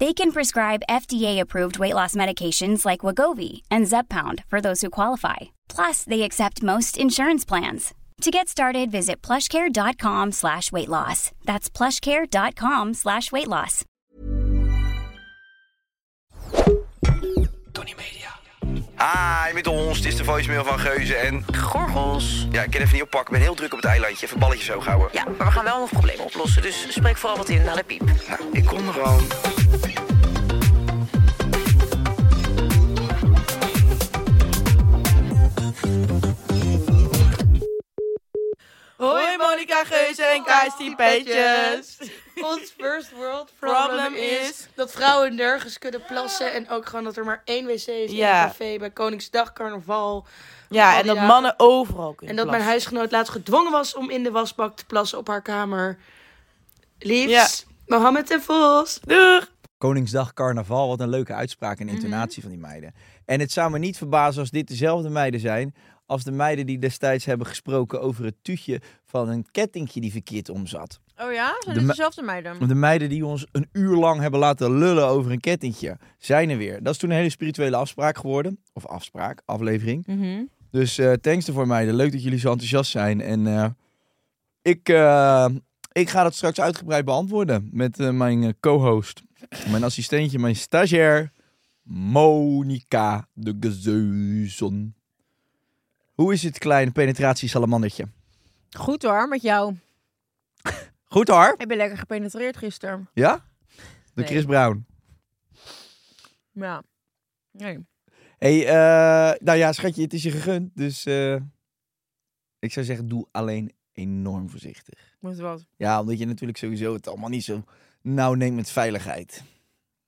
They can prescribe FDA-approved weight loss medications like Wagovi and Zepbound for those who qualify. Plus, they accept most insurance plans. To get started, visit plushcare.com slash weight loss. That's plushcare.com slash weight loss. Tony Media. Hi, met ons. Het is de voicemail van Geuze en... Gorgels. Ja, ik kan even niet oppakken. Ik ben heel druk op het eilandje. Even balletjes zo houden. Ja, maar we gaan wel nog problemen oplossen. Dus spreek vooral wat in naar de piep. Nou, ik kom er gewoon. Hoi Monica Geuze en Kajsti Petjes. Ons first world Problem problem is- is dat vrouwen nergens kunnen plassen. En ook gewoon dat er maar één wc is in Ja. een café bij Koningsdag, carnaval. Ja, en dat dagen. mannen overal kunnen En dat mijn huisgenoot laatst gedwongen was om in de wasbak te plassen op haar kamer. Liefs, Ja. Mohammed en Vos. Doeg! Koningsdag, carnaval, wat een leuke uitspraak en intonatie van die meiden. En het zou me niet verbazen als dit dezelfde meiden zijn als de meiden die destijds hebben gesproken over het tuutje van een kettingje die verkeerd omzat. Oh ja? Zijn De het dezelfde meiden? De meiden die ons een uur lang hebben laten lullen over een kettingje, zijn er weer. Dat is toen een hele spirituele afspraak geworden. Of afspraak, aflevering. Mhm. Dus eh thanks ervoor meiden. Leuk dat jullie zo enthousiast zijn. En eh, ik, eh, ik ga dat straks uitgebreid beantwoorden met mijn co-host. Mijn assistentje, mijn stagiair. Monica de Gezeuzen. Hoe is het kleine penetratiesalamandertje? Goed hoor, met jou. Goed hoor. Ik ben lekker gepenetreerd gisteren. Ja? De Nee. Chris Brown. Ja. Nee. hey, eh, nou ja, schatje, het is je gegund. Dus eh, ik zou zeggen, doe alleen enorm voorzichtig. Moet wat? Ja, omdat je natuurlijk sowieso het allemaal niet zo nauw neemt met veiligheid.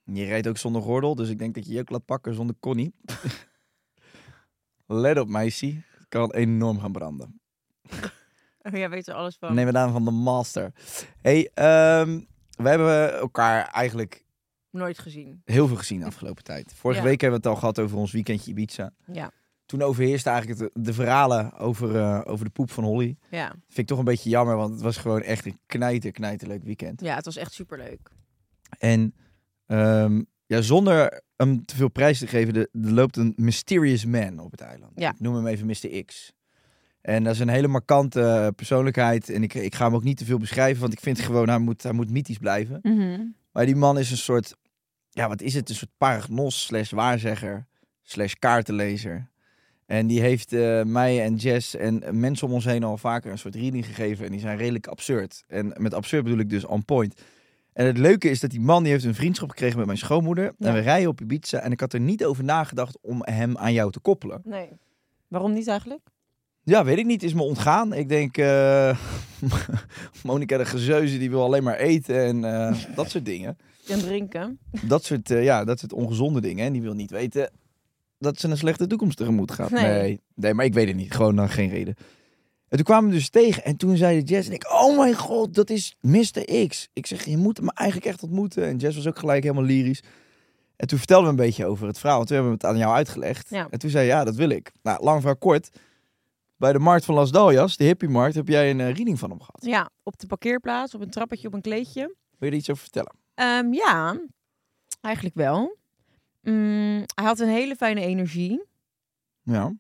Je rijdt ook zonder gordel, dus ik denk dat je je ook laat pakken zonder Connie. Let op, meisje. Het kan enorm gaan branden. Oh, jij weet er alles van. Neem het aan van de master. hey, ehm, we hebben elkaar eigenlijk Nooit gezien. heel veel gezien de afgelopen tijd. Vorige Ja. week hebben we het al gehad over ons weekendje Ibiza. Ja. Toen overheerste eigenlijk het, de verhalen over, eh, over de poep van Holly. Ja. Vind ik toch een beetje jammer, want het was gewoon echt een knijter, knijterleuk weekend. Ja, het was echt superleuk. En ehm, ja, zonder hem te veel prijs te geven, er er loopt een mysterious man op het eiland. Ja. Ik noem hem even Mr. X. En dat is een hele markante eh, persoonlijkheid. En ik, ik ga hem ook niet te veel beschrijven, want ik vind gewoon, hij moet, hij moet mythisch blijven. Mhm. Maar die man is een soort, ja, wat is het? Een soort paragnos slash waarzegger slash kaartenlezer. En die heeft eh, mij en Jess en mensen om ons heen al vaker een soort reading gegeven. En die zijn redelijk absurd. En met absurd bedoel ik dus on point. En het leuke is dat die man die heeft een vriendschap gekregen met mijn schoonmoeder. Ja. En we rijden op Ibiza. En ik had er niet over nagedacht om hem aan jou te koppelen. Nee. Waarom niet eigenlijk? Ja, weet ik niet. Is me ontgaan. Ik denk, eh Monica de Gezeuze, die wil alleen maar eten en eh, dat soort dingen. En drinken. Dat soort, ja, dat soort ongezonde dingen. En die wil niet weten dat ze een slechte toekomst tegemoet gaat. Nee. Nee, nee, maar ik weet het niet. Gewoon dan geen reden. En toen kwamen we dus tegen. En toen zeiden Jess en ik, oh mijn god, dat is Mr. X. Ik zeg, je moet hem eigenlijk echt ontmoeten. En Jess was ook gelijk helemaal lyrisch. En toen vertelden we een beetje over het verhaal. En toen hebben we het aan jou uitgelegd. Ja. En toen zei je, ja, dat wil ik. Nou, lang verhaal kort. Bij de markt van Las Daljas, de hippiemarkt, heb jij een eh, reading van hem gehad. Ja, op de parkeerplaats, op een trappetje, op een kleedje. Wil je er iets over vertellen? Ehm, ja, eigenlijk wel. Mm, hij had een hele fijne energie. Ja.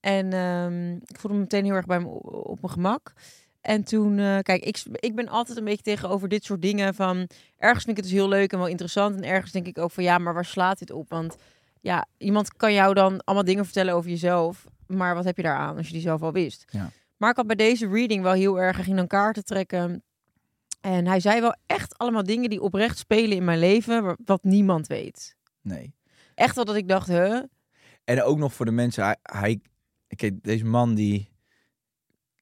En ehm, ik voelde me meteen heel erg bij me op mijn gemak. En toen, eh, kijk, ik, ik ben altijd een beetje tegenover dit soort dingen van... Ergens vind ik het dus heel leuk en wel interessant. En ergens denk ik ook van, ja, maar waar slaat dit op? Want ja, iemand kan jou dan allemaal dingen vertellen over jezelf. Maar wat heb je daaraan als je die zelf al wist? Ja. Maar ik had bij deze reading wel heel erg... Ik ging dan kaarten trekken. En hij zei wel echt allemaal dingen die oprecht spelen in mijn leven, wa- wat niemand weet. Nee. Echt wel dat ik dacht, huh? En ook nog voor de mensen, hij, hij kijk, deze man die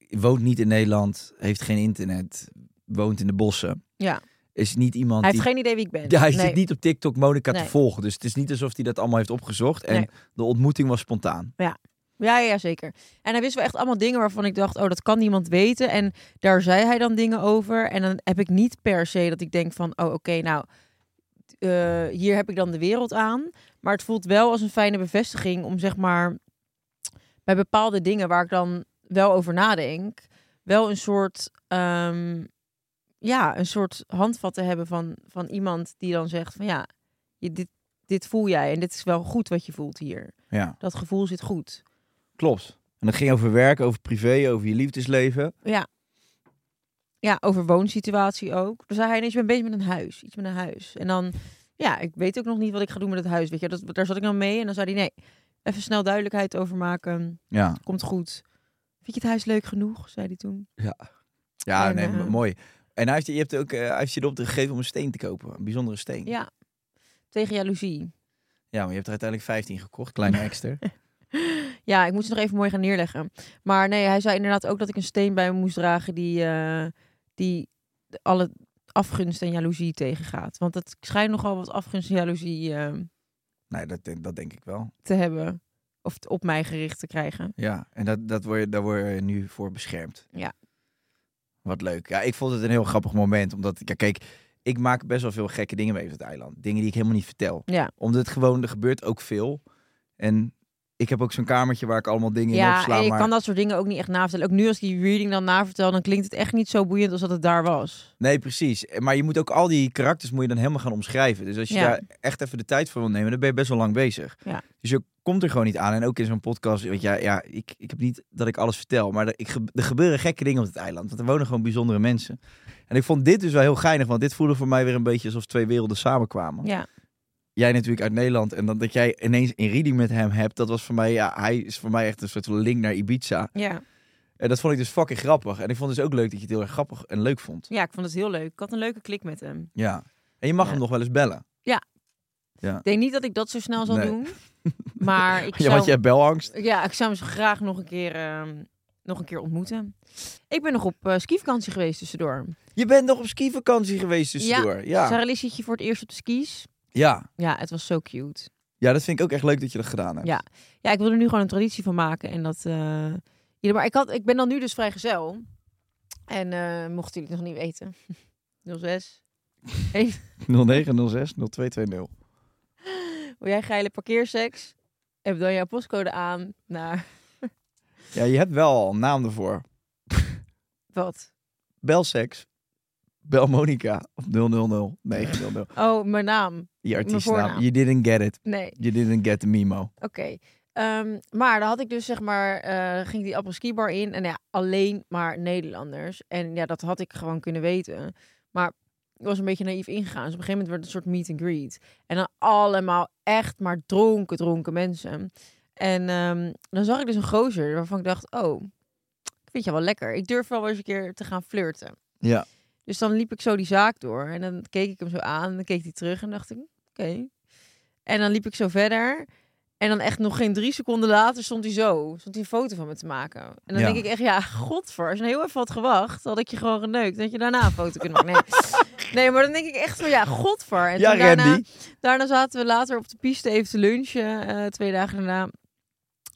woont niet in Nederland, heeft geen internet, woont in de bossen. Ja. Is niet iemand Hij die... heeft geen idee wie ik ben. Ja, hij Nee. zit niet op TikTok Monica te volgen. Dus het is niet alsof hij dat allemaal heeft opgezocht. En Nee. de ontmoeting was spontaan. Ja, ja, zeker. En hij wist wel echt allemaal dingen waarvan ik dacht, oh, dat kan niemand weten. En daar zei hij dan dingen over. En dan heb ik niet per se dat ik denk van, oh, oké, nou, eh, hier heb ik dan de wereld aan. Maar het voelt wel als een fijne bevestiging om, zeg maar, bij bepaalde dingen waar ik dan wel over nadenk, wel een soort, ehm, ja, een soort handvat te hebben van, van iemand die dan zegt van, ja, je, dit, dit voel jij en dit is wel goed wat je voelt hier. Ja, Dat gevoel zit goed. klopt. En dat ging over werk, over privé, over je liefdesleven. Ja. Ja, over woonsituatie ook. Dan zei hij ineens, ik ben bezig met een huis. Iets met een huis. En dan, ja, ik weet ook nog niet wat ik ga doen met het huis. Weet je, dat, daar zat ik dan mee. En dan zei hij, nee, even snel duidelijkheid over maken. Ja, Komt goed. Vind je het huis leuk genoeg? Zei hij toen. ja En, nee, eh, mooi. En hij heeft, je hebt ook, eh, hij heeft je de opdracht gegeven om een steen te kopen. Een bijzondere steen. Ja. Tegen jaloezie. Ja, maar je hebt er uiteindelijk 15 gekocht. Kleine extra. Ja, ik moet ze nog even mooi gaan neerleggen. Maar nee, hij zei inderdaad ook dat ik een steen bij me moest dragen die, eh, die alle afgunst en jaloezie tegengaat. Want het schijnt nogal wat afgunst en jaloezie eh, nee, dat, denk- dat denk ik wel. te hebben. Of op mij gericht te krijgen. Ja, en dat, dat word je, daar word je nu voor beschermd. Ja. Wat leuk. Ja, ik vond het een heel grappig moment. Omdat, ja, kijk, ik maak best wel veel gekke dingen mee op het eiland. Dingen die ik helemaal niet vertel. Ja. Omdat het gewoon, er gebeurt ook veel. En ik heb ook zo'n kamertje waar ik allemaal dingen in Ja, opsla. je maar... kan dat soort dingen ook niet echt navertellen. Ook nu als ik die reading dan navertel, dan klinkt het echt niet zo boeiend als dat het daar was. Nee, precies. Maar je moet ook al die karakters moet je dan helemaal gaan omschrijven. Dus als je Ja. daar echt even de tijd voor wil nemen, dan ben je best wel lang bezig. Ja. Dus je komt er gewoon niet aan. En ook in zo'n podcast, weet je, ja, ja ik, ik heb niet dat ik alles vertel, maar er, ik, er gebeuren gekke dingen op het eiland. Want er wonen gewoon bijzondere mensen. En ik vond dit dus wel heel geinig, want dit voelde voor mij weer een beetje alsof twee werelden samenkwamen. Ja, Jij natuurlijk uit Nederland en dan dat jij ineens een reading met hem hebt, dat was voor mij, ja, hij is voor mij echt een soort van link naar Ibiza. ja. En dat vond ik dus fucking grappig. En ik vond dus ook leuk dat je het heel erg grappig en leuk vond. ja, ik vond het heel leuk. Ik had een leuke klik met hem. Ja. En je mag Ja. hem nog wel eens bellen. Ik denk niet dat ik dat zo snel zal Nee. doen. Maar ik Ja, zou... want je hebt belangst. Ja, ik zou hem zo graag nog een keer, ehm, nog een keer ontmoeten. Ik ben nog op uh, skivakantie geweest tussendoor. Je bent nog op skivakantie geweest tussendoor. Ja. Ja. Sarah zit je voor het eerst op de skis. Ja. Ja, het was zo cute. dat vind ik ook echt leuk dat je dat gedaan hebt. Ja. Ja, ik wil er nu gewoon een traditie van maken. En dat, eh, ieder- maar ik, had, ik ben dan nu dus vrijgezel. En eh mochten jullie het nog niet weten. 06. 0906 0220. Wil jij geile parkeerseks? Heb dan jouw postcode aan naar Ja, je hebt wel een naam ervoor. wat? Belseks. Bel Monica op 000 900. Oh, mijn naam. Je artiestnaam. You didn't get it. Nee. You didn't get the memo. Oké. Ehm, maar dan had ik dus zeg maar, eh, ging die apres-ski bar in en ja, alleen maar Nederlanders. En ja, dat had ik gewoon kunnen weten. Maar ik was een beetje naïef ingegaan. Dus op een gegeven moment werd het een soort meet and greet. En dan allemaal echt maar dronken, dronken mensen. En ehm, dan zag ik dus een gozer waarvan ik dacht, oh, ik vind je wel lekker. Ik durf wel eens een keer te gaan flirten. Ja. Dus dan liep ik zo die zaak door en dan keek ik hem zo aan en dan keek hij terug en dacht ik, oké. En dan liep ik zo verder en dan echt nog geen drie seconden later stond hij zo, stond hij een foto van me te maken. En dan Ja. denk ik echt, ja, godver, als je nou heel even had gewacht, had ik je gewoon geneukt, dat je daarna een foto kunnen maken. Nee. nee, maar dan denk ik echt van, ja, godver. En Ja, toen daarna, daarna zaten we later op de piste even te lunchen, eh, twee dagen daarna.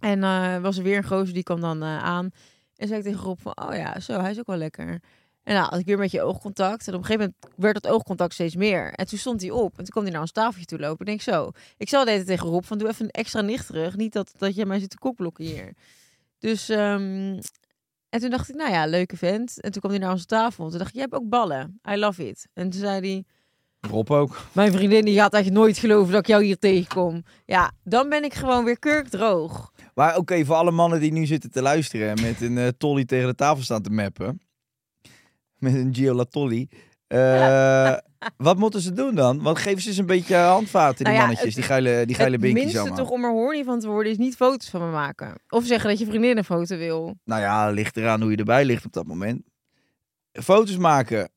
En eh, was er weer een gozer, die kwam dan eh, aan. En zei ik tegen Rob van, oh ja, zo, hij is ook wel lekker. En nou, had ik weer met je oogcontact. En op een gegeven moment werd dat oogcontact steeds meer. En toen stond hij op. En toen kwam hij naar ons tafeltje toe lopen. Ik denk zo. Ik zal deze tegen Rob van, doe even een extra nicht terug. Niet dat, dat je mij zit te kokblokken hier. Dus, ehm, en toen dacht ik, nou ja, leuke vent. En toen kwam hij naar onze tafel. En toen dacht ik, je hebt ook ballen. I love it. En toen zei hij, Rob ook. mijn vriendin die gaat echt nooit geloven dat ik jou hier tegenkom. Ja, dan ben ik gewoon weer kurkdroog. Maar oké, voor alle mannen die nu zitten te luisteren en met een eh, tolly tegen de tafel staan te mappen. Met een Gio Tolly. Eh, wat moeten ze doen dan? Want geef ze eens een beetje handvaten, die Nou ja, mannetjes, het- die geile, die geile het minste allemaal. toch om er horny van te worden is niet foto's van me maken. Of zeggen dat je vriendin een foto wil. Nou ja, ligt eraan hoe je erbij ligt op dat moment. Foto's maken.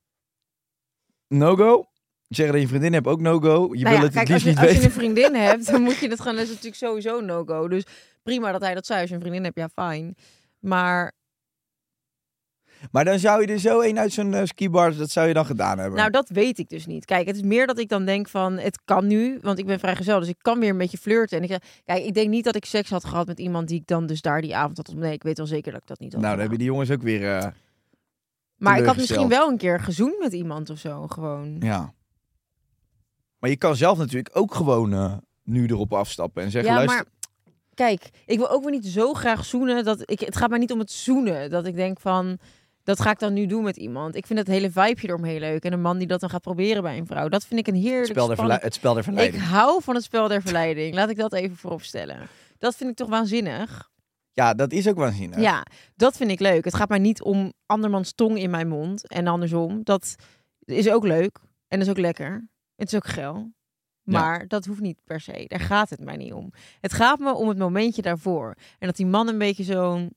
no-go. Zeggen dat je vriendin hebt, ook no-go. Je Nou wil ja, het kijk, het als je, niet als je een vriendin hebt, dan moet je het gaan. Dat is natuurlijk sowieso een no-go. Dus prima dat hij dat zei. Als je een vriendin hebt, ja, fijn. Maar Maar dan zou je er zo een uit zo'n eh, skibar, dat zou je dan gedaan hebben. Nou, dat weet ik dus niet. Kijk, het is meer dat ik dan denk van, het kan nu, want ik ben vrijgezel, dus ik kan weer een beetje flirten. En ik, zeg, kijk, ik denk niet dat ik seks had gehad met iemand die ik dan dus daar die avond had. Nee, ik weet wel zeker dat ik dat niet had nou, dan hebben die jongens ook weer... eh, Maar ik had misschien wel een keer gezoend met iemand of zo, gewoon. ja. Maar je kan zelf natuurlijk ook gewoon eh, nu erop afstappen en zeggen, Ja, luister... maar kijk, ik wil ook weer niet zo graag zoenen. Dat ik, het gaat mij niet om het zoenen. Dat ik denk van, dat ga ik dan nu doen met iemand. Ik vind het hele vibeje eromheen leuk. En een man die dat dan gaat proberen bij een vrouw. Dat vind ik een het, heerlijk spel der spannend- verlei- het spel der Ik verleiding. hou van het spel der verleiding. Laat ik dat even vooropstellen. Dat vind ik toch waanzinnig. Ja, dat is ook waanzinnig. Ja, dat vind ik leuk. Het gaat mij niet om andermans tong in mijn mond en andersom. Dat is ook leuk en dat is ook lekker. Het is ook geil. Maar dat hoeft niet per se. Daar gaat het mij niet om. Het gaat me om het momentje daarvoor. En dat die man een beetje zo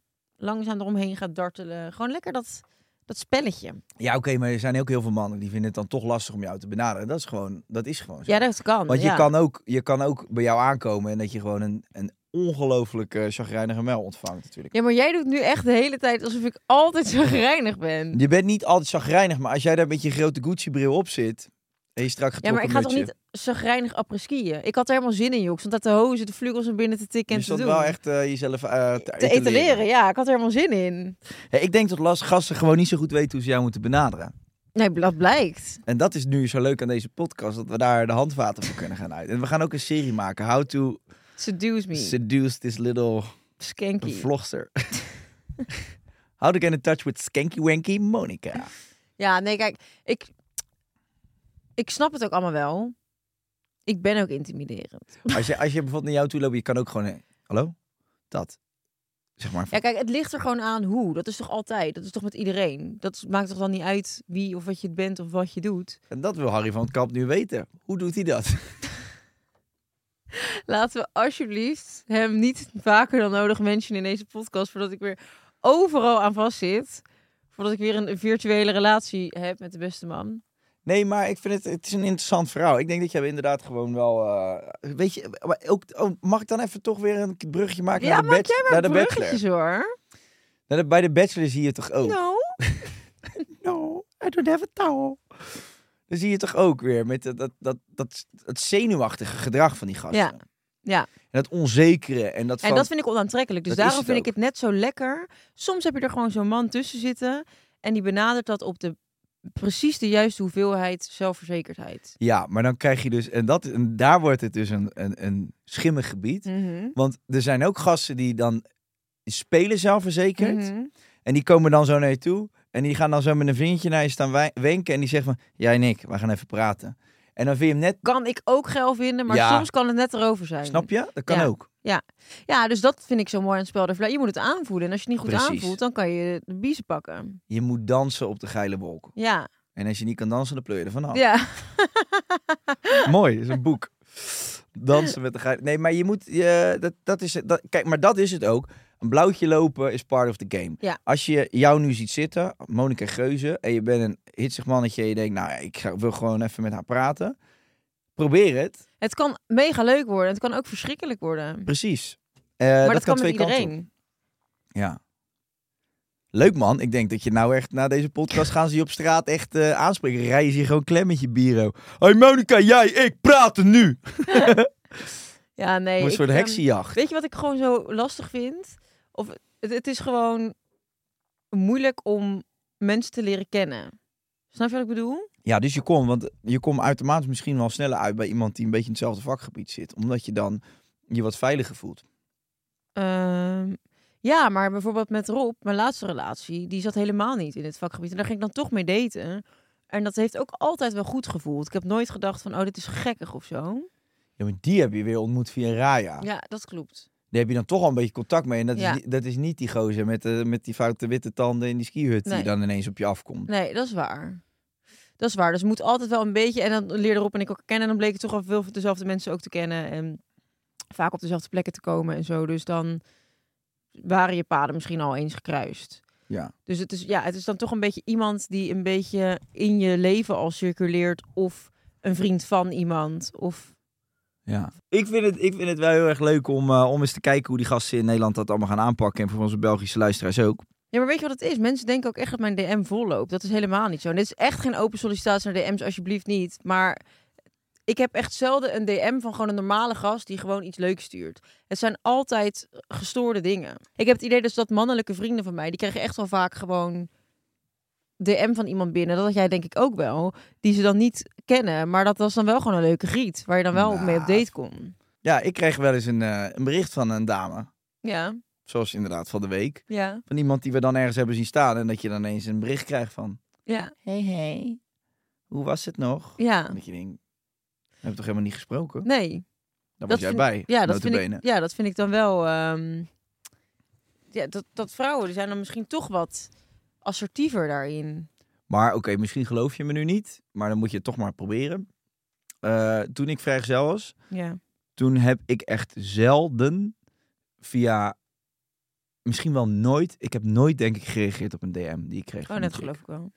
langzaam eromheen gaat dartelen. Gewoon lekker dat, dat spelletje. Ja, oké, maar er zijn ook heel veel mannen die vinden het dan toch lastig om jou te benaderen. Dat is gewoon, dat is gewoon zo. Ja, dat kan. Want je, ja. kan ook, je kan ook bij jou aankomen en dat je gewoon een, een ongelooflijk eh chagrijnige ontvangt natuurlijk. Ja, maar jij doet nu echt de hele tijd alsof ik altijd zo greinig ben. Je bent niet altijd chagrijnig, maar als jij daar met je grote Gucci-bril op zit en je strak Ja, maar ik ga toch niet chagrijnig apres-skiën? Ik had er helemaal zin in, joh. Ik stond uit de hozen, de vleugels naar binnen te tikken en je te stond doen. wel echt eh, jezelf eh, te, te etaleren, ja. Ik had er helemaal zin in. Ja, ik denk dat last gasten gewoon niet zo goed weten hoe ze jou moeten benaderen. Nee, dat blijkt. En dat is nu zo leuk aan deze podcast, dat we daar de handvaten voor kunnen gaan uit. En we gaan ook een serie maken, How to Seduce me. Seduce This Little Skanky. Vlogster. How to get in touch with Skanky Wanky Monica. Ja, nee, kijk. Ik, ik snap het ook allemaal wel. Ik ben ook intimiderend. Als je, als je bijvoorbeeld naar jou toe loopt, je kan ook gewoon... eh, Hallo? Dat. Zeg maar. Ja, kijk, het ligt er gewoon aan hoe. Dat is toch altijd? Dat is toch met iedereen? Dat maakt toch dan niet uit wie of wat je bent of wat je doet? En dat wil Harry van het Kamp nu weten. Hoe doet hij dat? Laten we alsjeblieft hem niet vaker dan nodig mentionen in deze podcast, voordat ik weer overal aan vast zit. Voordat ik weer een virtuele relatie heb met de beste man. Nee, maar ik vind het, het is een interessant verhaal. Ik denk dat jij inderdaad gewoon wel... eh, weet je, maar ook, oh, mag ik dan even toch weer een bruggetje maken ja, naar de, maak jij maar naar de Bachelor? bruggetjes hoor. Naar de- bij de Bachelor zie je toch ook... Nou, No, I don't have a towel. Dan zie je toch ook weer met dat, dat, dat, dat, het zenuwachtige gedrag van die gasten. Ja, ja. En dat onzekere en dat van... En dat vind ik onaantrekkelijk. Dus Dat daarom vind ik het net zo lekker. Soms heb je er gewoon zo'n man tussen zitten. En die benadert dat op de precies de juiste hoeveelheid zelfverzekerdheid. Ja, maar dan krijg je dus... En, dat, en daar wordt het dus een, een, een schimmig gebied. Mhm. Want er zijn ook gasten die dan spelen zelfverzekerd. Mhm. En die komen dan zo naar je toe. En die gaan dan zo met een vingertje naar je staan wenken. En die zeggen van, jij en ik, we gaan even praten. En dan vind je hem net... Kan ik ook geil vinden, maar Ja. soms kan het net erover zijn. Snap je? Dat kan Ja. ook. Ja, dus dat vind ik zo mooi aan het spel. Je moet het aanvoelen. En als je het niet goed Precies. aanvoelt, dan kan je de biezen pakken. Je moet dansen op de geile wolk. Ja, En als je niet kan dansen, dan pleur je er vanaf. ja. Mooi, is een boek. Dansen met de geile... Nee, maar je moet... Je, dat, dat is, dat, kijk, maar dat is het ook. Een blauwtje lopen is part of the game. Ja. Als je jou nu ziet zitten, Monika Geuze, en je bent een hitsig mannetje en je denkt, nou, ik wil gewoon even met haar praten. Probeer het. Het kan mega leuk worden. Het kan ook verschrikkelijk worden. Precies. Eh, maar dat, dat, kan met kanten iedereen. Ja. Leuk man. Ik denk dat je nou echt na deze podcast gaan ze je op straat echt eh, aanspreken. Rijden ze je gewoon klem met je biro. Hoi Monika, jij, ik praten nu. Ja, nee. een soort ehm, heksenjacht. Weet je wat ik gewoon zo lastig vind? Of het, het is gewoon moeilijk om mensen te leren kennen. Snap je wat ik bedoel? Ja, dus je komt, want je komt automatisch misschien wel sneller uit bij iemand die een beetje in hetzelfde vakgebied zit. Omdat je dan je wat veiliger voelt. Ehm, ja, maar bijvoorbeeld met Rob, mijn laatste relatie, die zat helemaal niet in het vakgebied. En daar ging ik dan toch mee daten. En dat heeft ook altijd wel goed gevoeld. Ik heb nooit gedacht van, oh, dit is gekkig of zo. Ja, maar die heb je weer ontmoet via Raya. Ja, dat klopt. Daar heb je dan toch al een beetje contact mee. En dat, Ja. is, niet- dat is niet die gozer met, de met die foute witte tanden in die skihut Nee. die dan ineens op je afkomt. Nee, dat is waar. Dat is waar. Dus moet altijd wel een beetje. En dan leerde Rob en ik elkaar kennen. En dan bleek het toch wel veel van dezelfde mensen ook te kennen. En vaak op dezelfde plekken te komen en zo. Dus dan waren je paden misschien al eens gekruist. Ja. Dus het is, ja, het is dan toch een beetje iemand die een beetje in je leven al circuleert. Of een vriend van iemand. Of Ja. Ik vind, het, ik vind het wel heel erg leuk om, eh, om eens te kijken hoe die gasten in Nederland dat allemaal gaan aanpakken. En voor onze Belgische luisteraars ook. Ja, maar weet je wat het is? Mensen denken ook echt dat mijn DM vol loopt. Dat is helemaal niet zo. En dit is echt geen open sollicitatie naar DM's, alsjeblieft niet. Maar ik heb echt zelden een DM van gewoon een normale gast die gewoon iets leuks stuurt. Het zijn altijd gestoorde dingen. Ik heb het idee dus dat mannelijke vrienden van mij, die krijgen echt wel vaak gewoon DM van iemand binnen. Dat had jij denk ik ook wel. Die ze dan niet kennen. Maar dat was dan wel gewoon een leuke griet. Waar je dan wel mee op Nou, date kon. Ja, ik kreeg wel eens een, eh, een bericht van een dame. Ja, Zoals inderdaad van de week. ja, Van iemand die we dan ergens hebben zien staan. En dat je dan ineens een bericht krijgt van... ja, Hey, hey. Hoe was het nog? ja. En dat je denkt... We hebben toch helemaal niet gesproken? Nee. Daar dat was jij vind- bij, Ja, dat vind ik, ja, dat vind ik dan wel. ehm, ja, dat, dat vrouwen die zijn dan misschien toch wat assertiever daarin. Maar oké, misschien geloof je me nu niet. Maar dan moet je het toch maar proberen. Eh, toen ik vrijgezel was... Ja. toen heb ik echt zelden via, misschien wel nooit, ik heb nooit denk ik gereageerd op een DM die ik kreeg. Oh, dat een geloof ik wel.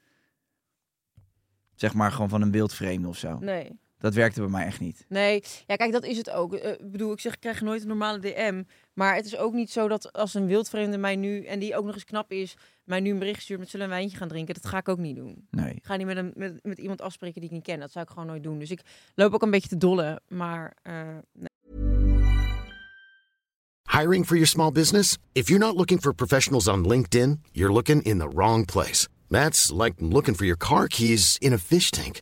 Zeg maar gewoon van een wildvreemde of zo. Nee. Dat werkte bij mij echt niet. Nee, ja, kijk, dat is het ook. Eh, Ik bedoel, ik zeg, ik krijg nooit een normale DM. Maar het is ook niet zo dat als een wildvreemde mij nu, en die ook nog eens knap is, mij nu een bericht stuurt met zullen we een wijntje gaan drinken. Dat ga ik ook niet doen. Nee. Ik ga niet met, een, met, met iemand afspreken die ik niet ken. Dat zou ik gewoon nooit doen. Dus ik loop ook een beetje te dolle. Maar eh, nee. Hiring for your small business? If you're not looking for professionals on LinkedIn, you're looking in the wrong place. That's like looking for your car keys in a fish tank.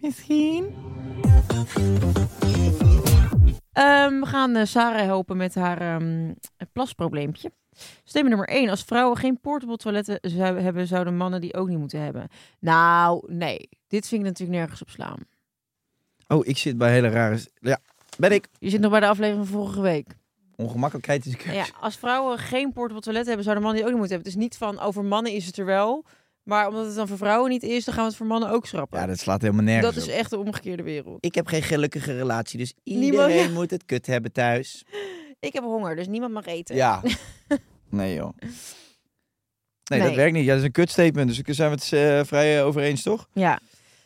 Misschien. Ehm, we gaan eh, Sarah helpen met haar ehm, plasprobleempje. Stem nummer 1. Als vrouwen geen portable toiletten zou hebben, zouden mannen die ook niet moeten hebben. Nou, nee. Dit vind ik natuurlijk nergens op slaan. Oh, ik zit bij hele rare... Ja, ben ik. Je zit nog bij de aflevering van vorige week. Ongemakkelijkheid is een keuze. Ja, als vrouwen geen portable toiletten hebben, zouden mannen die ook niet moeten hebben. Het is niet van over mannen is het er wel. Maar omdat het dan voor vrouwen niet is, dan gaan we het voor mannen ook schrappen. Ja, dat slaat helemaal nergens dat is echt de omgekeerde wereld. Ik heb geen gelukkige relatie, dus iedereen moet het kut hebben thuis. Ik heb honger, dus niemand mag eten. Ja. Nee joh. Nee, dat Nee. werkt niet. Ja, dat is een kutstatement, dus daar zijn we het eh, vrij eh, over eens, toch? Ja.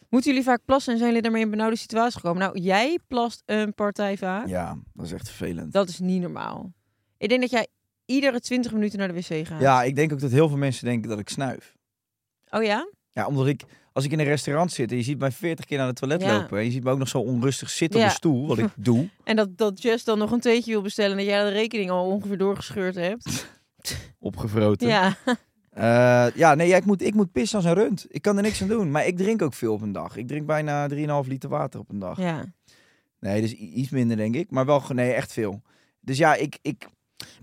Moeten jullie vaak plassen en zijn jullie daarmee in benauwde situatie gekomen? Nou, jij plast een partij vaak. Ja, dat is echt vervelend. Dat is niet normaal. Ik denk dat jij iedere 20 minuten naar de wc gaat. Ja, ik denk ook dat heel veel mensen denken dat ik snuif. Oh ja? Ja, omdat ik, als ik in een restaurant zit en je ziet mij 40 keer naar het toilet Ja. lopen en je ziet me ook nog zo onrustig zitten Ja. op een stoel, wat ik doe. En dat, dat Jess dan nog een theetje wil bestellen en dat jij de rekening al ongeveer doorgescheurd hebt. Opgevroten. Ja. Eh, ja, nee, ja, ik, moet, ik moet pissen als een rund. Ik kan er niks aan doen. Maar ik drink ook veel op een dag. Ik drink bijna 3,5 liter water op een dag. ja. Nee, dus iets minder denk ik. Maar wel, nee, echt veel. Dus ja, ik, ik,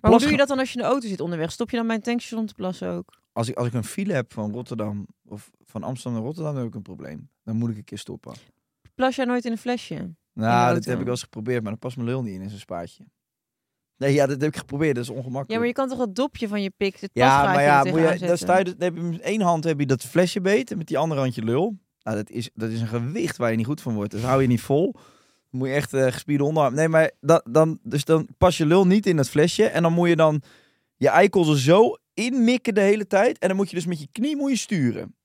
Maar hoe doe je dat dan als je in de auto zit onderweg? Stop je dan bij een tankstation te plassen ook? Als, ik, als ik een file heb van Rotterdam, of van Amsterdam naar Rotterdam, dan heb ik een probleem. Dan moet ik een keer stoppen. Plas jij nooit in een flesje? Nou, dat heb ik wel eens geprobeerd, maar dan past mijn lul niet in in zo'n spaatje. Nee, ja, dat heb ik geprobeerd. Dat is ongemakkelijk. Ja, maar je kan toch dat dopje van je pik, het Ja, maar ja, moet je, dan, sta je, dus- dan heb je met één hand heb je dat flesje beet en met die andere hand je lul. Nou, dat is, dat is een gewicht waar je niet goed van wordt. Dat hou je niet vol. Dan moet je echt eh gespierde onderarm. Nee, maar dan, dan, dus dan pas je lul niet in dat flesje. En dan moet je dan je eikels er zo inmikken de hele tijd. En dan moet je dus met je knie moet je sturen.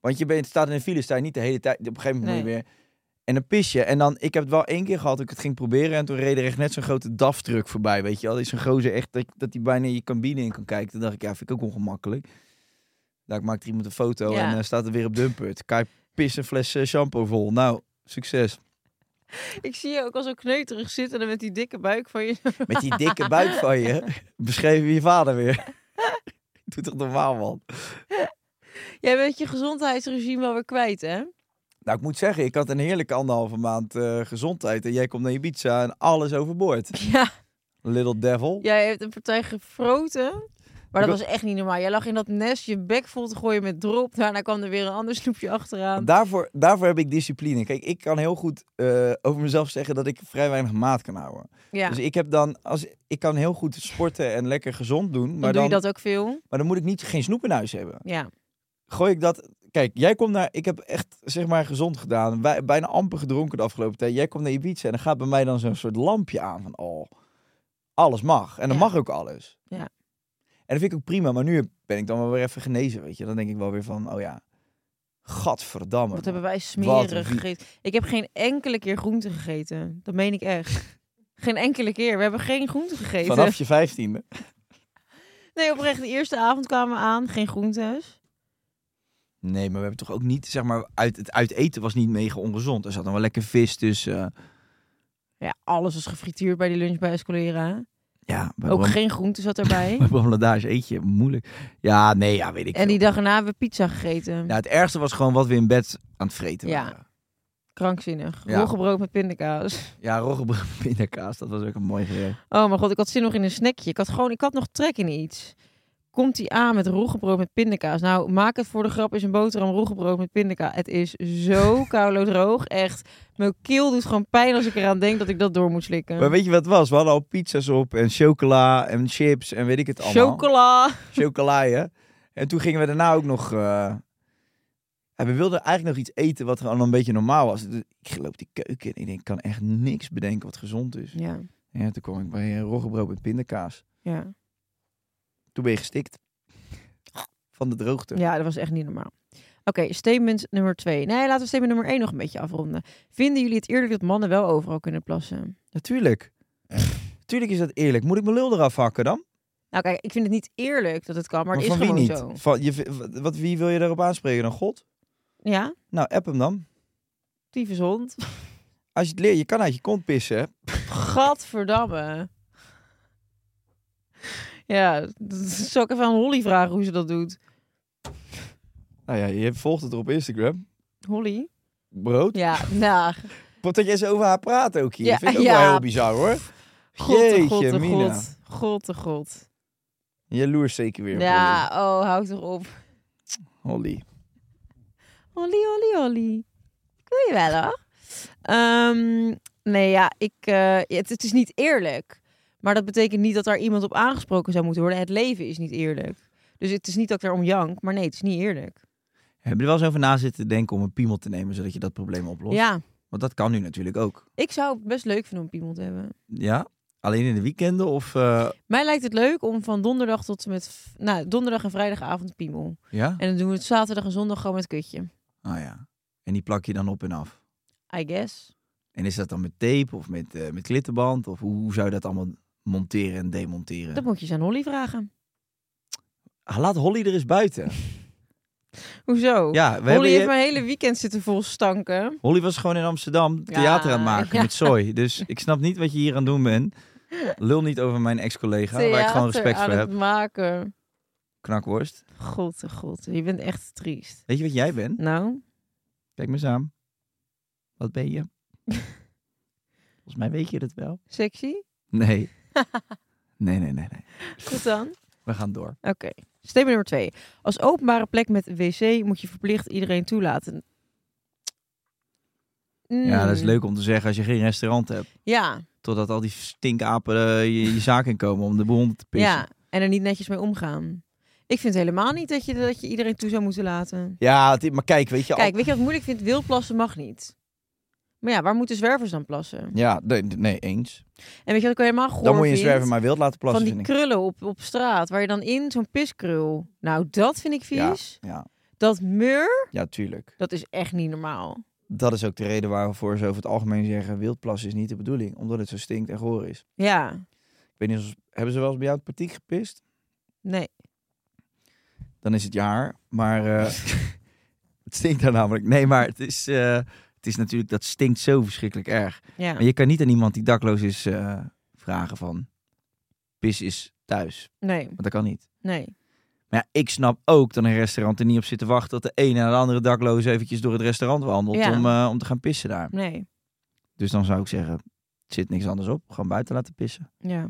Want je bent, staat in een file, sta je niet de hele tijd. Op een gegeven moment moet je weer... En dan pis je. En dan, ik heb het wel één keer gehad dat ik het ging proberen. En toen reed er echt net zo'n grote DAF-truck voorbij, weet je wel. Is een gozer echt, dat, dat die bijna in je cabine in kan kijken. Toen dacht ik, ja, vind ik ook ongemakkelijk. Daar maakt iemand een foto Ja. en eh, staat er weer op Dumpert. Je pis een fles eh, shampoo vol. Nou, succes. Ik zie je ook al zo kneuterig zitten en met die dikke buik van je. Met die dikke buik van je, beschreven je vader weer. Doe toch normaal, man. Jij bent je gezondheidsregime wel weer kwijt, hè? Nou, ik moet zeggen, ik had een heerlijke anderhalve maand eh, gezondheid. En jij komt naar Ibiza en alles overboord. Ja. Little devil. Jij hebt een partij gefroten. Maar dat was echt niet normaal. Jij lag in dat nest, je bek vol te gooien met drop. Daarna kwam er weer een ander snoepje achteraan. Daarvoor, daarvoor heb ik discipline. Kijk, ik kan heel goed eh, over mezelf zeggen dat ik vrij weinig maat kan houden. Ja, Dus ik heb dan, als ik kan heel goed sporten en lekker gezond doen, dan maar doe dan, je dat ook veel. maar dan moet ik niet geen snoep in huis hebben. Ja, Gooi ik dat. Kijk, jij komt naar. Ik heb echt zeg maar gezond gedaan. Bijna amper gedronken de afgelopen tijd. Jij komt naar Ibiza en dan gaat bij mij dan zo'n soort lampje aan van oh, alles mag en dan Ja. mag ook alles. Ja. En dat vind ik ook prima. Maar nu ben ik dan wel weer even genezen, weet je. Dan denk ik wel weer van, oh ja, gadverdamme. wat hebben wij smerig gegeten. Ik heb geen enkele keer groente gegeten. Dat meen ik echt. geen enkele keer. We hebben geen groente gegeten. Vanaf je vijftiende. Nee, oprecht. De eerste avond kwamen we aan. Geen groentes. Nee, maar we hebben toch ook niet, zeg maar, uit, het uit eten was niet mega ongezond. Er zat dan wel lekker vis tussen. Ja, alles was gefrituurd bij die lunch bij Escolera. Ja, Ook Bram- geen groente zat erbij. bij Bram Ladage eet je moeilijk. Ja, nee, ja, weet ik en die veel. dag erna hebben we pizza gegeten. Ja, het ergste was gewoon wat we in bed aan het vreten Ja. waren. Krankzinnig. Ja. Roggebrood met pindakaas. Ja, roggebrood pindakaas, dat was ook een mooi gerecht. Oh mijn god, ik had zin nog in een snackje. Ik had gewoon, ik had nog trek in iets. Komt hij aan met roggebrood met pindakaas? Nou, maak het voor de grap is een boterham roggebrood met pindakaas. Het is zo droog. Echt, mijn keel doet gewoon pijn als ik eraan denk dat ik dat door moet slikken. Maar weet je wat het was? We hadden al pizza's op en chocola en chips en weet ik het allemaal. Chocola. Chocola, hè? En toen gingen we daarna ook nog... eh, we wilden eigenlijk nog iets eten wat gewoon een beetje normaal was. Dus Ik loop die keuken in en ik denk, ik kan echt niks bedenken wat gezond is. Ja, Ja, toen kwam ik bij eh, roggebrood met pindakaas. ja. Toen ben je gestikt. Van de droogte. ja, dat was echt niet normaal. Oké, statement nummer twee. Nee, laten we statement nummer één nog een beetje afronden. Vinden jullie het eerlijk dat mannen wel overal kunnen plassen? Natuurlijk. Tuurlijk is dat eerlijk. Moet ik mijn lul eraf hakken dan? Nou kijk, ik vind het niet eerlijk dat het kan, maar, het is van wie gewoon niet? zo. Van, je, wat, wie wil je daarop aanspreken dan? God? Ja, Nou, app hem dan. tyfushond. Als je het leert, je kan uit je kont pissen. Gadverdamme. Ja, dat zal ik even aan Holly vragen hoe ze dat doet. Nou ja, je volgt het er op Instagram. Holly? Brood. Ja, nou. Wat dat jij zo over haar praat ook hier. Ja, vind ik ook ja. wel heel bizar hoor. God, Jeetje, god, de Mina. god. God, god. Jaloers zeker weer. Ja, oh, houd toch op. Holly. Holly, Holly, Holly. Ik wil je wel hoor. Ehm, nee, ja, ik, eh, het, het is niet eerlijk. Maar dat betekent niet dat daar iemand op aangesproken zou moeten worden. Het leven is niet eerlijk. Dus het is niet dat ik daarom jank, maar nee, het is niet eerlijk. Heb je er wel eens over na zitten denken om een piemel te nemen, zodat je dat probleem oplost? Ja, Want dat kan nu natuurlijk ook. ik zou het best leuk vinden om een piemel te hebben. Ja? Alleen in de weekenden of... eh, Mij lijkt het leuk om van donderdag tot met... Nou, donderdag en vrijdagavond piemel. Ja? En dan doen we het zaterdag en zondag gewoon met kutje. Ah ja. En die plak je dan op en af. I guess. En is dat dan met tape of met, eh, met klittenband? Of hoe, hoe zou je dat allemaal monteren en demonteren? Dat moet je eens aan Holly vragen. Ah, laat Holly er eens buiten. Hoezo? Ja, we Holly hebben heeft je- mijn hele weekend zitten vol stanken. Holly was gewoon in Amsterdam theater aan het maken ja. met Soy. Dus ik snap niet wat je hier aan het doen bent. Lul niet over mijn ex-collega, waar ik gewoon respect aan voor het heb. maken. Knakworst. God, god. Je bent echt triest. Weet je wat jij bent? Nou, Kijk me eens aan. Wat ben je? Volgens mij weet je het wel. sexy? Nee. Nee, nee, nee, nee. Goed dan. We gaan door. Oké. Statement nummer twee. Als openbare plek met wc moet je verplicht iedereen toelaten. Ja, dat is Mm. leuk om te zeggen als je geen restaurant hebt. Ja, Totdat al die stinkapen eh, je, je zaak in komen om de boel te pissen. ja. En er niet netjes mee omgaan. Ik vind helemaal niet dat je, dat je iedereen toe zou moeten laten. Ja, maar kijk, weet je... al- Kijk, weet je wat ik moeilijk vind? Wildplassen mag niet. Maar ja, waar moeten zwervers dan plassen? Ja, nee, nee, eens. En weet je wat ik helemaal goor Dan moet je een zwerver maar wild laten plassen, Van die krullen op, op straat, waar je dan in zo'n piskrul. Nou, dat vind ik Ja, vies. ja, Dat meur, ja, tuurlijk. dat is echt niet normaal. Dat is ook de reden waarvoor ze over het algemeen zeggen... wildplassen is niet de bedoeling, omdat het zo stinkt en goor is. Ja, Ik weet niet, of- hebben ze wel eens bij jou het partiek gepist? nee. Dan is het je haar, maar eh, het stinkt daar namelijk. Nee, maar het is, eh, het is natuurlijk, dat stinkt zo verschrikkelijk erg. Ja. Maar je kan niet aan iemand die dakloos is eh, vragen van... pis is thuis, Nee, want dat kan niet. nee. Maar ja, ik snap ook dat een restaurant er niet op zit te wachten... dat de een en de andere dakloos eventjes door het restaurant wandelt Ja. om, eh, om te gaan pissen daar. Nee, Dus dan zou ik zeggen, zit niks anders op. Gewoon buiten laten pissen. ja.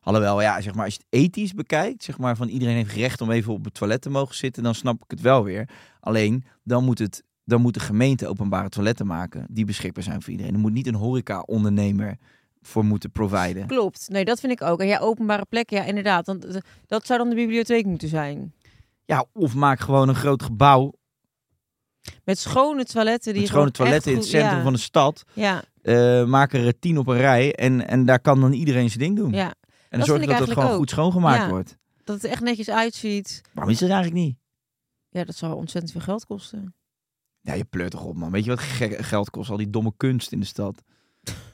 Alhoewel, ja, zeg maar, als je het ethisch bekijkt, zeg maar, van iedereen heeft recht om even op het toilet te mogen zitten, dan snap ik het wel weer. Alleen, dan moet, het, dan moet de gemeente openbare toiletten maken die beschikbaar zijn voor iedereen. Er moet niet een horeca-ondernemer voor moeten providen. Klopt. Nee, dat vind ik ook. En ja, openbare plekken, ja, inderdaad. Want eh, dat zou dan de bibliotheek moeten zijn. Ja, of maak gewoon een groot gebouw Met schone toiletten. Die met schone toiletten in het centrum ja. van de stad. Ja, Eh maak er tien op een rij en, en daar kan dan iedereen zijn ding doen. ja. en dat zorg dat het gewoon goed schoongemaakt Ja. wordt. Dat het echt netjes uitziet. Waarom is dat eigenlijk niet? Ja, dat zou ontzettend veel geld kosten. Ja, je pleurt toch op, man. Weet je wat geld kost? Al die domme kunst in de stad.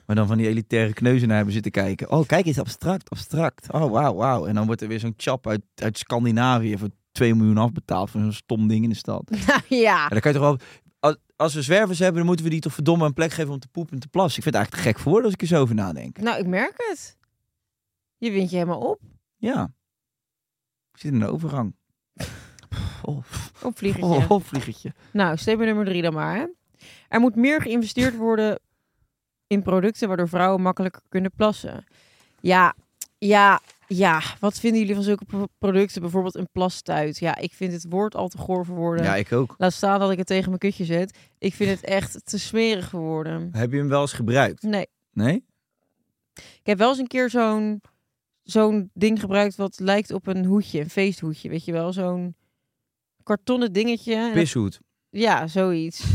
Maar dan van die elitaire kneuzen naar hebben zitten kijken. Oh, kijk eens, abstract, abstract. Oh, wauw, wauw. En dan wordt er weer zo'n chap uit, uit Scandinavië voor 2 miljoen afbetaald voor zo'n stom ding in de stad. Ja. En dan kan je toch wel... Als, als we zwervers hebben, dan moeten we die toch verdomme een plek geven om te poepen en te plassen. Ik vind het eigenlijk te gek voor woorden als ik er zo over nadenk. Nou, ik merk het. Je wint je helemaal op. Ja. Ik zit in de overgang. Oh, Opvliegertje. oh, oh vliegertje. Nou, statement nummer drie dan maar. Hè. Er moet meer geïnvesteerd worden in producten waardoor vrouwen makkelijker kunnen plassen. Ja, ja, ja. Wat vinden jullie van zulke pro- producten? Bijvoorbeeld een plastuit. Ja, ik vind het woord al te goor voor woorden. Ja, ik ook. Laat staan dat ik het tegen mijn kutje zet. Ik vind het echt te smerig voor woorden. Heb je hem wel eens gebruikt? Nee. Nee? Ik heb wel eens een keer zo'n zo'n ding gebruikt wat lijkt op een hoedje, een feesthoedje, weet je wel, zo'n kartonnen dingetje. Pishoed. Ja, zoiets.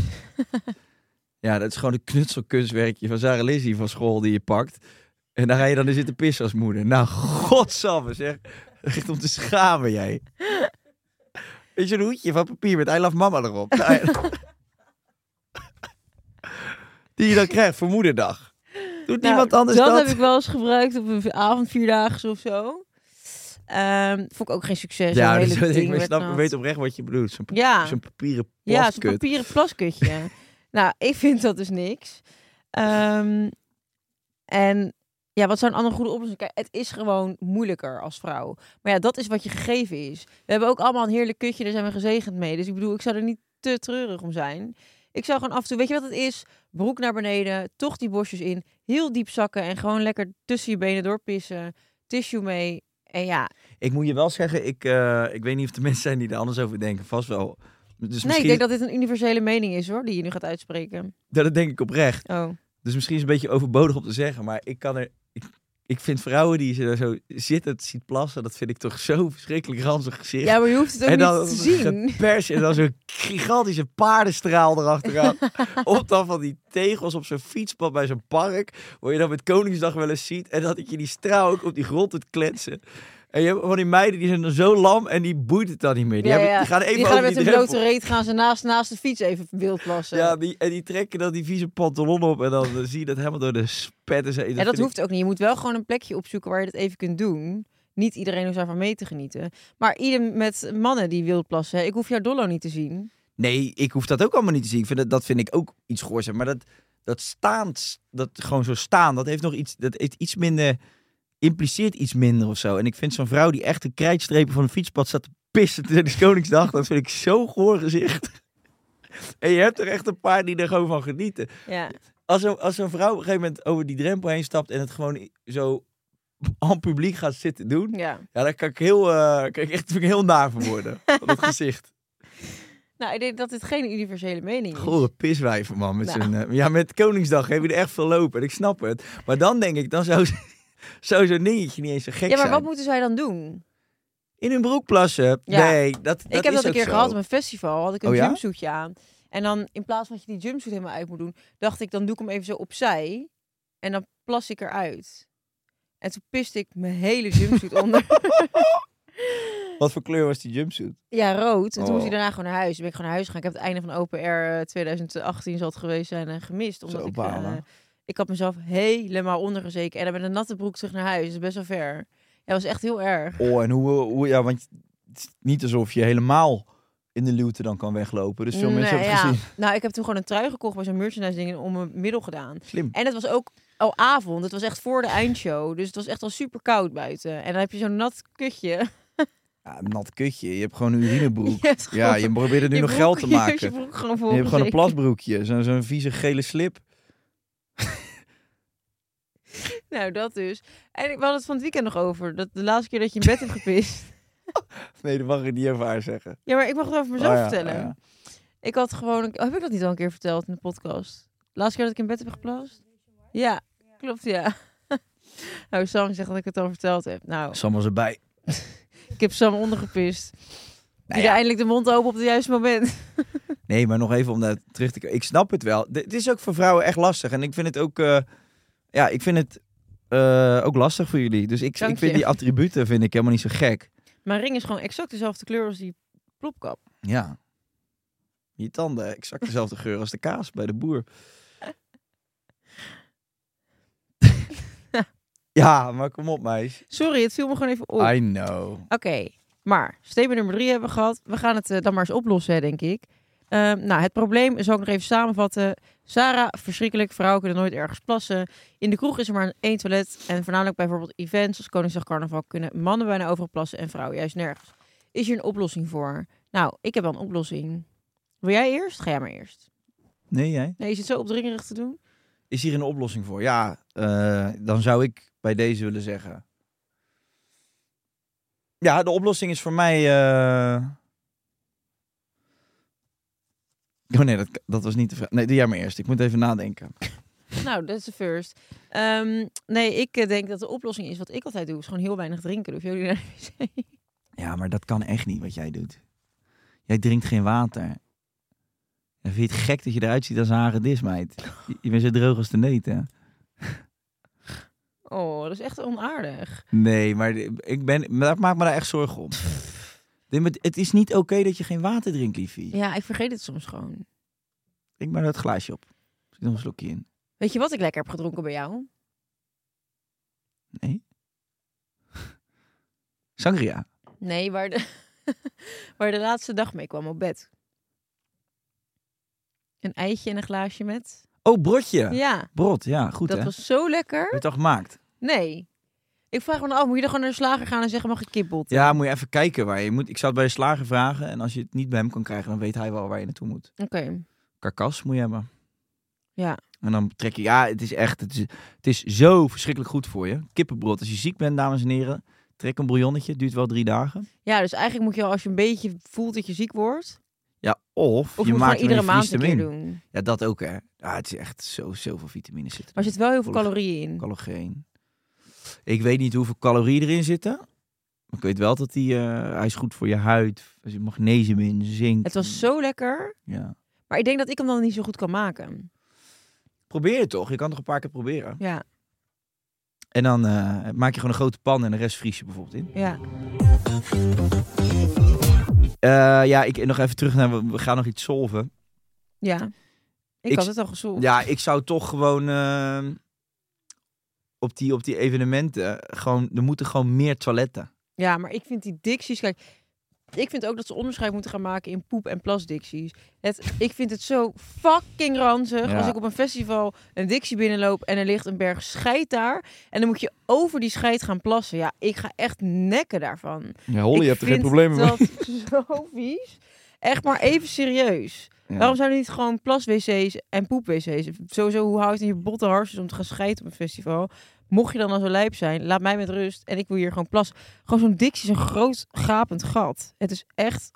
Ja, dat is gewoon een knutselkunstwerkje van Sarah Lizzie van school die je pakt. En daar ga je dan in zitten pissen als moeder. Nou, godsamme zeg. Echt om te schamen, jij. Weet je, een hoedje van papier met I love mama erop. Nou, die je dan krijgt voor moederdag. Doet Nou, niemand anders dat dat? heb ik wel eens gebruikt op een avond vierdaagse of zo. Ehm, vond ik ook geen succes. ja, dus hele ik snap, weet oprecht wat je bedoelt. Zo'n Ja. zo'n papieren Ja, zo'n plaskut. papieren plaskutje. nou, ik vind dat dus niks. Ehm, en ja, wat zou een andere goede oplossing? Kijk, het is gewoon moeilijker als vrouw. Maar ja, dat is wat je gegeven is. We hebben ook allemaal een heerlijk kutje, daar zijn we gezegend mee. Dus ik bedoel, ik zou er niet te treurig om zijn. Ik zou gewoon af en toe, weet je wat het is? Broek naar beneden, toch die bosjes in, heel diep zakken en gewoon lekker tussen je benen doorpissen. Tissue mee. En ja, Ik moet je wel zeggen, ik, eh, ik weet niet of er mensen zijn die er anders over denken. Vast wel. Dus nee, ik misschien, denk dat dit een universele mening is hoor, die je nu gaat uitspreken. Ja, dat denk ik oprecht. Oh. Dus misschien is het een beetje overbodig om te zeggen, maar ik kan er. Ik, ik vind vrouwen die ze er zo zitten, ziet plassen, dat vind ik toch zo verschrikkelijk ranzig gezicht. Ja, maar je hoeft het ook en dan niet te zien. gepers en dan zo'n gigantische paardenstraal erachteraan. op dan van die tegels op zo'n fietspad bij zo'n park. Waar je dan met Koningsdag wel eens ziet. En dat je die straal ook op die grond doet kletsen. En je hebt van die meiden die zijn dan zo lam en die boeit het dan niet meer. Die, Ja, hebben, ja. die gaan even die gaan met drempel. blote reet gaan ze naast, naast de fiets even wild plassen. Ja, die, en die trekken dan die vieze pantalon op en dan eh, zie je dat helemaal door de spetten. Ja, dat ik- hoeft ook niet. Je moet wel gewoon een plekje opzoeken waar je dat even kunt doen. Niet iedereen hoeft daarvan mee te genieten. Maar ieder met mannen die wild plassen. Ik hoef jouw dollo niet te zien. Nee, ik hoef dat ook allemaal niet te zien. Ik vind dat, dat vind ik ook iets goors. Maar dat, dat staand, dat gewoon zo staan, dat heeft nog iets, dat heeft iets minder, impliceert iets minder of zo. En ik vind zo'n vrouw die echt de krijtstrepen van een fietspad staat te pissen tijdens Koningsdag, dat vind ik zo goor gezicht. En je hebt er echt een paar die er gewoon van genieten. Ja. Als zo'n als zo'n vrouw op een gegeven moment over die drempel heen stapt en het gewoon zo aan publiek gaat zitten doen, ja. ja, daar kan ik heel, kan ik echt heel naar van worden. Van dat gezicht. Nou, ik denk dat dit geen universele mening is. Gore piswijven, man. Met Nou. zo'n, eh, ja, met Koningsdag heb je er echt veel lopen. En ik snap het. Maar dan denk ik, dan zou, zou zo'n dingetje niet eens zo gek ja, maar zijn. wat moeten zij dan doen? In hun broek plassen? Ja. Nee, dat, dat ik heb is dat een keer zo. gehad op een festival. Had ik een Oh jumpsuitje aan. En dan in plaats van dat je die jumpsuit helemaal uit moet doen, dacht ik, dan doe ik hem even zo opzij. En dan plas ik eruit. En toen piste ik mijn hele jumpsuit onder. Wat voor kleur was die jumpsuit? Ja, rood. En toen moest Oh. hij daarna gewoon naar huis. Toen ben ik gewoon naar huis gegaan. Ik heb het einde van Open Air eh, 2018 zal het geweest zijn en gemist. Omdat Zo ik. Ik had mezelf helemaal ondergezeken. En dan met een natte broek terug naar huis. Dat is best wel ver. Ja, dat was echt heel erg. Oh, en hoe, hoe ja, want het is niet alsof je helemaal in de luwte dan kan weglopen. Dus veel mensen hebben ja. gezien. Nou, ik heb toen gewoon een trui gekocht bij zo'n merchandise ding om mijn middel gedaan. Slim. En het was ook al avond. Het was echt voor de eindshow. Dus het was echt al super koud buiten. En dan heb je zo'n nat kutje. Ja, een nat kutje. Je hebt gewoon een urinebroek. Je ja, je probeert er nu nog broek- geld te maken. je je hebt gewoon een plasbroekje. Zo'n zo'n vieze gele slip. Nou, dat dus. En ik- hadden het van het weekend nog over. Dat de laatste keer dat je in bed hebt gepist. Nee, dat mag ik niet over haar zeggen. Ja, maar ik mag het over mezelf Oh ja, vertellen. oh ja. Ik had gewoon... een- Heb ik dat niet al een keer verteld in de podcast? De laatste keer dat ik in bed heb geplast? Ja, klopt, ja. nou, Sam zegt dat ik het al verteld heb. Nou, Sam was erbij. ik heb Sam ondergepist. Nou Die ja. eindelijk de mond open op het juiste moment. Nee, maar nog even om daar terug te komen. Ik snap het wel. D- Het is ook voor vrouwen echt lastig. En ik vind het ook... eh, ja, ik vind het eh, ook lastig voor jullie. Dus ik, Dank ik vind je. die attributen vind ik helemaal niet zo gek. Mijn ring is gewoon exact dezelfde kleur als die plopkap. Ja. Je tanden, exact dezelfde geur als de kaas bij de boer. ja, maar kom op, meis. Sorry, het viel me gewoon even op. I know. Oké, maar statement nummer drie hebben we gehad. We gaan het eh, dan maar eens oplossen, hè, denk ik. Ehm, nou, het probleem zal ik nog even samenvatten. Sarah, verschrikkelijk. Vrouwen kunnen nooit ergens plassen. In de kroeg is er maar één toilet. En voornamelijk bij bijvoorbeeld events als Koningsdag Carnaval kunnen mannen bijna overal plassen en vrouwen juist nergens. Is hier een oplossing voor? Nou, ik heb wel een oplossing. Wil jij eerst? Ga jij maar eerst. Nee, jij? Nee, je zit zo opdringerig te doen. Is hier een oplossing voor? Ja, eh, dan zou ik bij deze willen zeggen. Ja, de oplossing is voor mij. eh, Oh nee, dat, dat was niet de vraag. Nee, doe jij maar eerst. Ik moet even nadenken. Nou, dat is de first. Ehm, nee, ik eh, denk dat de oplossing is wat ik altijd doe. Is gewoon heel weinig drinken. Hoef jullie naar de wc. Ja, maar dat kan echt niet wat jij doet. Jij drinkt geen water. En vind je het gek dat je eruit ziet als een hagedis, meid? Je, je bent zo droog als de neten. Oh, dat is echt onaardig. Nee, maar ik ben, maar dat maakt me daar echt zorgen om. Het is niet oké dat je geen water drinkt, liefie. Ja, ik vergeet het soms gewoon. Drink maar dat glaasje op. Zit nog een slokje in. Weet je wat ik lekker heb gedronken bij jou? Nee? Sangria. Nee, waar de, waar de laatste dag mee kwam op bed. Een eitje en een glaasje met. Oh, brotje. Ja, Brot, ja, goed dat hè. was zo Heb lekker. je het al gemaakt? Nee. Ik vraag me dan af, moet je dan gewoon naar de slager gaan en zeggen, mag ik kipbot? Ja, moet je even kijken waar je moet. Ik zou het bij de slager vragen. En als je het niet bij hem kan krijgen, dan weet hij wel waar je naartoe moet. Oké. Karkas moet je hebben. Ja. En dan trek je, ja, het is echt, het is, het is zo verschrikkelijk goed voor je. Kippenbrood. Als je ziek bent, dames en heren, trek een bouillonnetje. Duurt wel drie dagen. Ja, dus eigenlijk moet je al, als je een beetje voelt dat je ziek wordt, Ja, of, of je maakt iedere maand een keer doen. Ja, dat ook hè. Ja, het is echt zo, zoveel vitamines zitten. Maar er zit wel heel veel calorieën in. Collageen. Ik weet niet hoeveel calorieën erin zitten. Maar ik weet wel dat die, eh, hij is goed voor je huid. Er zit magnesium in, zink. Het was zo lekker. Ja. Maar ik denk dat ik hem dan niet zo goed kan maken. Probeer het toch. Je kan toch een paar keer proberen. Ja, En dan eh, maak je gewoon een grote pan en de rest vries je bijvoorbeeld in. ja. Eh, ja, ik nog even terug naar, we- we gaan nog iets solven. Ja. Ik, Ik had het al gezocht. Ja, ik zou toch gewoon eh, op, die, op die evenementen, gewoon, er moeten gewoon meer toiletten. Ja, maar ik vind die dicties... Kijk, ik vind ook dat ze onderscheid moeten gaan maken in poep- en plasdicties. Het, ik vind het zo fucking ranzig Ja. als ik op een festival een dictie binnenloop en er ligt een berg scheid daar. En dan moet je over die scheid gaan plassen. Ja, ik ga echt nekken daarvan. Ja, Holly, ik hebt er geen problemen mee. dat zo vies. Echt maar even serieus. Ja. Waarom zijn er niet gewoon plas-wc's en poep-wc's? Sowieso, hoe houdt het in je botte harsjes om te gaan scheiden op een festival? Mocht je dan al zo lijp zijn, laat mij met rust. En ik wil hier gewoon plas. Gewoon zo'n dictie, zo'n groot gapend gat. Het is echt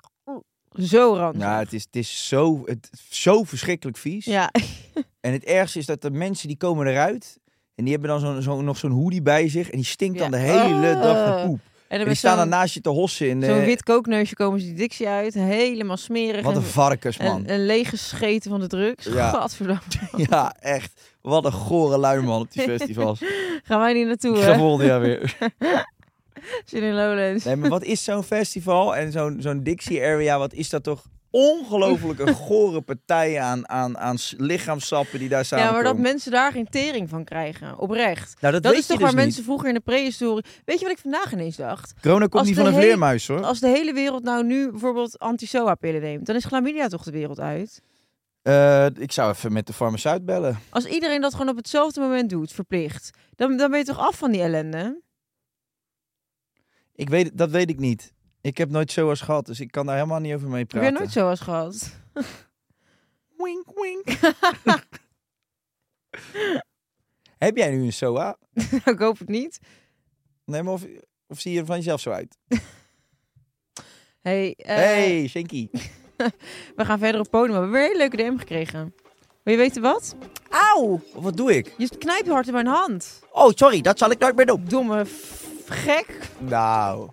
zo ranzig. Ja, het is, het is zo, het, zo verschrikkelijk vies. Ja, En het ergste is dat de mensen die komen eruit. En die hebben dan zo'n zo, nog zo'n hoodie bij zich. En die stinkt dan de hele dag naar Ah. poep. En dan die staan dan naast je te hossen. In de, zo'n wit kookneusje komen ze die dictie uit. Helemaal smerig. Wat een en, varkens, man. en, en lege scheten van de drugs. Ja. Gadverdamme. Ja, echt. Wat een gore lui, man, op die festivals. Gaan wij niet naartoe, hè? volgend jaar weer. Zin in Lowlands. Nee, maar wat is zo'n festival en zo'n zo'n Dixie Area, wat is dat toch ongelooflijk een gore partij aan, aan, aan lichaamsappen die daar Ja, maar dat mensen daar geen tering van krijgen. Oprecht. nou, dat, Dat weet is toch je dus waar niet. mensen vroeger in de prehistorie... Weet je wat ik vandaag ineens dacht? Corona komt als niet van een vleermuis, hoor. Als de hele wereld nou nu bijvoorbeeld anti-SOA-pillen neemt... dan is chlamydia toch de wereld uit? Eh, ik zou even met de farmaceut bellen. Als iedereen dat gewoon op hetzelfde moment doet, verplicht... dan, dan ben je toch af van die ellende? Ik weet, het- dat weet ik niet. Ik heb nooit SOA's gehad, dus ik kan daar helemaal niet over mee Heb praten. jij nooit SOA's gehad? Wink, wink. Heb jij nu een SOA? ik hoop het niet. Nee, maar of, of zie je er van jezelf zo uit? Hey, eh, hey, Shinky. we gaan verder op podium. We hebben weer een hele leuke DM gekregen. Wil je weten wat? Auw! Wat doe ik? Je knijpt hard in mijn hand. Oh, sorry, dat zal ik nooit meer doen. Domme gek. Nou,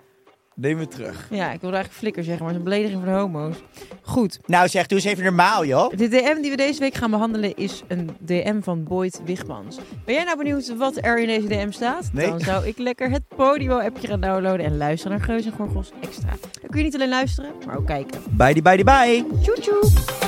neem het terug. Ja, ik wilde eigenlijk flikker zeggen, maar het is een belediging voor de homo's. Goed. Nou zeg, doe eens even normaal, joh. De DM die we deze week gaan behandelen is een DM van Boyd Wigmans. Ben jij nou benieuwd wat er in deze DM staat? Nee. Dan zou ik lekker het Podimo-appje gaan downloaden en luisteren naar Geus en Gorgels Extra. Dan kun je niet alleen luisteren, maar ook kijken. Bye, bye, die, bye. Tjoe tjoe!